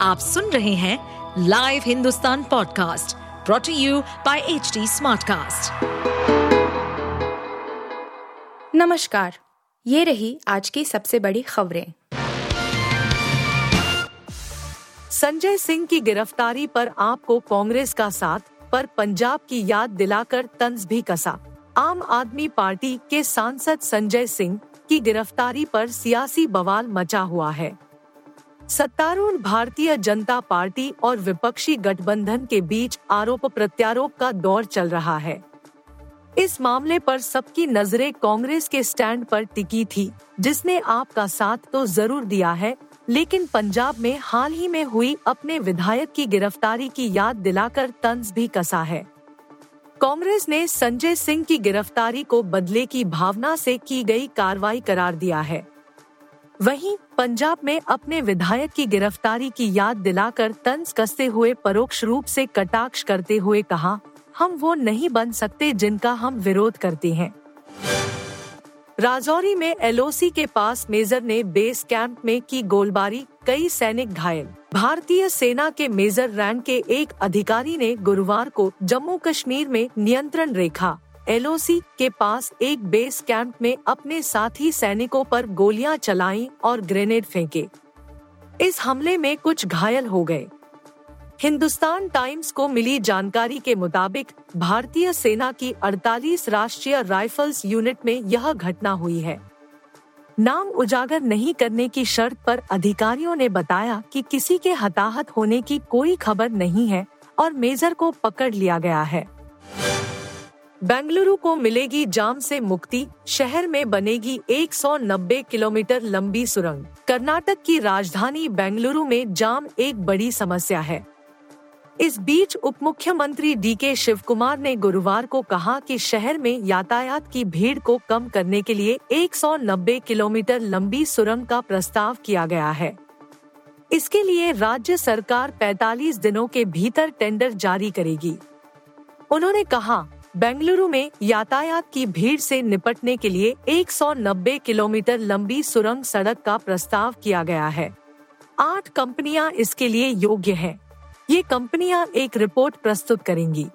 आप सुन रहे हैं live Hindustan podcast brought to you by H Smartcast. नमस्कार ये रही आज की सबसे बड़ी खबरें। संजय सिंह की गिरफ्तारी पर आपको कांग्रेस का साथ पर पंजाब की याद दिलाकर तंज भी कसा। आम आदमी पार्टी के सांसद संजय सिंह की गिरफ्तारी पर सियासी बवाल मचा हुआ है। सत्तारूढ़ भारतीय जनता पार्टी और विपक्षी गठबंधन के बीच आरोप प्रत्यारोप का दौर चल रहा है। इस मामले पर सबकी नज़रें कांग्रेस के स्टैंड पर टिकी थी, जिसने आपका साथ तो ज़रूर दिया है, लेकिन पंजाब में हाल ही में हुई अपने विधायक की गिरफ्तारी की याद दिलाकर तंज भी कसा है। कांग्रेस ने संजय सिंह की गिरफ्तारी को बदले की भावना से की गई कार्रवाई करार दिया है। वहीं पंजाब में अपने विधायक की गिरफ्तारी की याद दिलाकर तंज कसते हुए परोक्ष रूप से कटाक्ष करते हुए कहा, हम वो नहीं बन सकते जिनका हम विरोध करते हैं. राजौरी में एलओसी के पास मेजर ने बेस कैंप में की गोलबारी, कई सैनिक घायल। भारतीय सेना के मेजर रैंक के एक अधिकारी ने गुरुवार को जम्मू कश्मीर में नियंत्रण रेखा एलओसी के पास एक बेस कैंप में अपने साथी सैनिकों पर गोलियाँ चलाई और ग्रेनेड फेंके। इस हमले में कुछ घायल हो गए। हिंदुस्तान टाइम्स को मिली जानकारी के मुताबिक, भारतीय सेना की 48 राष्ट्रीय राइफल्स यूनिट में यह घटना हुई है। नाम उजागर नहीं करने की शर्त पर अधिकारियों ने बताया कि किसी के हताहत होने की कोई खबर नहीं है और मेजर को पकड़ लिया गया है। बेंगलुरु को मिलेगी जाम से मुक्ति, शहर में बनेगी 190 किलोमीटर लंबी सुरंग। कर्नाटक की राजधानी बेंगलुरु में जाम एक बड़ी समस्या है। इस बीच उप मुख्यमंत्री डी के शिव कुमार ने गुरुवार को कहा कि शहर में यातायात की भीड़ को कम करने के लिए 190 किलोमीटर लंबी सुरंग का प्रस्ताव किया गया है। इसके लिए राज्य सरकार 45 दिनों के भीतर टेंडर जारी करेगी। उन्होंने कहा बेंगलुरु में यातायात की भीड़ से निपटने के लिए 190 किलोमीटर लंबी सुरंग सड़क का प्रस्ताव किया गया है आठ कंपनियाँ इसके लिए योग्य हैं। ये कंपनियाँ एक रिपोर्ट प्रस्तुत करेंगी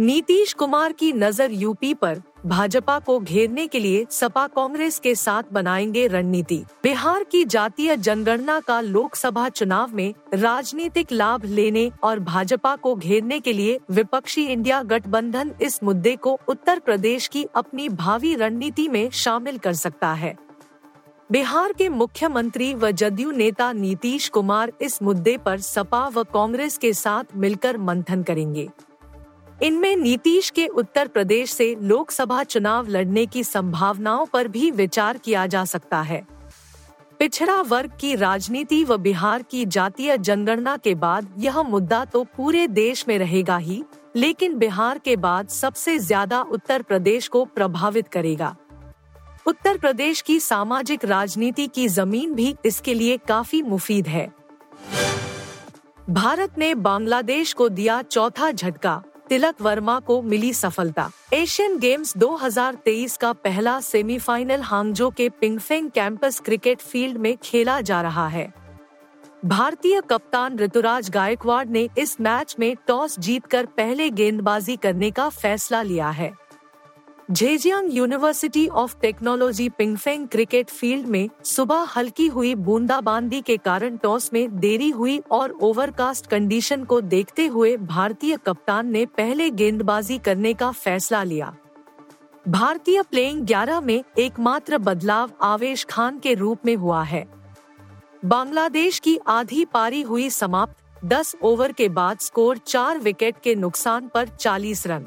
नीतीश कुमार की नज़र यूपी पर, भाजपा को घेरने के लिए सपा कांग्रेस के साथ बनाएँगे रणनीति। बिहार की जातीय जनगणना का लोकसभा चुनाव में राजनीतिक लाभ लेने और भाजपा को घेरने के लिए विपक्षी इंडिया गठबंधन इस मुद्दे को उत्तर प्रदेश की अपनी भावी रणनीति में शामिल कर सकता है। बिहार के मुख्यमंत्री व जदयू नेता नीतीश कुमार इस मुद्दे पर सपा व कांग्रेस के साथ मिलकर मंथन करेंगे। इनमें नीतीश के उत्तर प्रदेश से लोकसभा चुनाव लड़ने की संभावनाओं पर भी विचार किया जा सकता है। पिछड़ा वर्ग की राजनीति व बिहार की जातीय जनगणना के बाद यह मुद्दा तो पूरे देश में रहेगा ही, लेकिन बिहार के बाद सबसे ज़्यादा उत्तर प्रदेश को प्रभावित करेगा। उत्तर प्रदेश की सामाजिक राजनीति की ज़मीन भी इसके लिए काफ़ी मुफीद है। भारत ने बांग्लादेश को दिया चौथा झटका। तिलक वर्मा को मिली सफलता। एशियन गेम्स 2023 का पहला सेमीफाइनल हांगजो के पिंगफेंग कैंपस क्रिकेट फ़ील्ड में खेला जा रहा है। भारतीय कप्तान ऋतुराज गायकवाड़ ने इस मैच में टॉस जीतकर पहले गेंदबाजी करने का फैसला लिया है। Zhejiang University of Technology Pingfeng cricket field में सुबह हल्की हुई बूंदाबांदी के कारण टॉस में देरी हुई और ओवरकास्ट कंडीशन को देखते हुए भारतीय कप्तान ने पहले गेंदबाजी करने का फैसला लिया। भारतीय प्लेइंग 11 में एकमात्र बदलाव आवेश खान के रूप में हुआ है। बांग्लादेश की आधी पारी हुई समाप्त 10 ओवर के बाद स्कोर चार विकेट के नुकसान पर 40 रन।